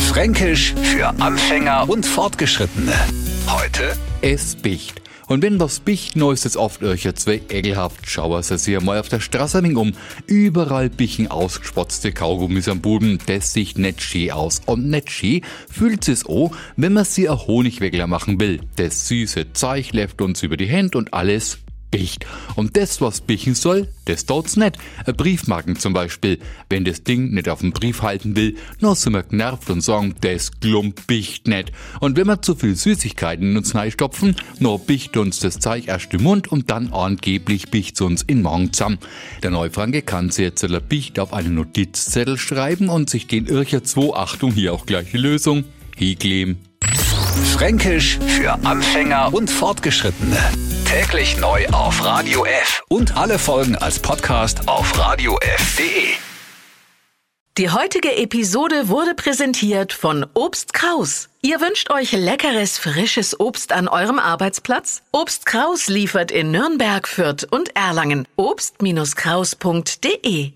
Fränkisch für Anfänger und Fortgeschrittene. Heute Es bicht. Und wenn was bicht neues ist oft euch zwei ekelhaft schauer sie sich mal auf der Straße um. Überall bichen ausgespotzte Kaugummis am Boden. Das sieht schön aus. Und schön fühlt es auch, wenn man sie ein Honigwegler machen will. Das süße Zeug läuft uns über die Hände und alles bicht. Und das, was bichen soll, das tut's nicht. Briefmarken zum Beispiel. Wenn das Ding nicht auf dem Brief halten will, noch sind wir genervt und sagen, das Klump bicht nicht. Und wenn wir zu viel Süßigkeiten in uns stopfen, noch bicht uns das Zeug erst im Mund und dann angeblich bicht's uns in Magen zusammen. Der Neufranke kann sich jetzt ein Bicht auf einen Notizzettel schreiben und sich den Ircher 2, Achtung, hier auch gleich die Lösung, hinkleben. Fränkisch für Anfänger und Fortgeschrittene. Täglich neu auf Radio F und alle Folgen als Podcast auf radiof.de. Die heutige Episode wurde präsentiert von Obst Kraus. Ihr wünscht euch leckeres, frisches Obst an eurem Arbeitsplatz? Obst Kraus liefert in Nürnberg, Fürth und Erlangen. Obst-Kraus.de